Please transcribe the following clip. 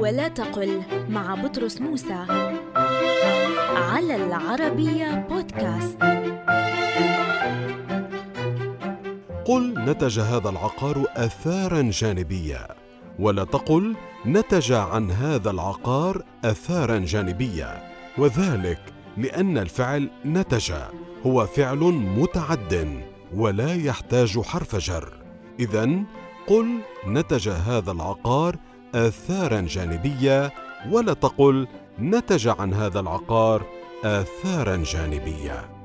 ولا تقل مع بطرس موسى على العربية بودكاست. قل نتج هذا العقار آثارا جانبية ولا تقل نتج عن هذا العقار آثارا جانبية وذلك لأن الفعل نتج هو فعل متعد ولا يحتاج حرف جر. إذا قل نتج هذا العقار آثارا جانبية ولا تقل نتج عن هذا العقار آثارا جانبية.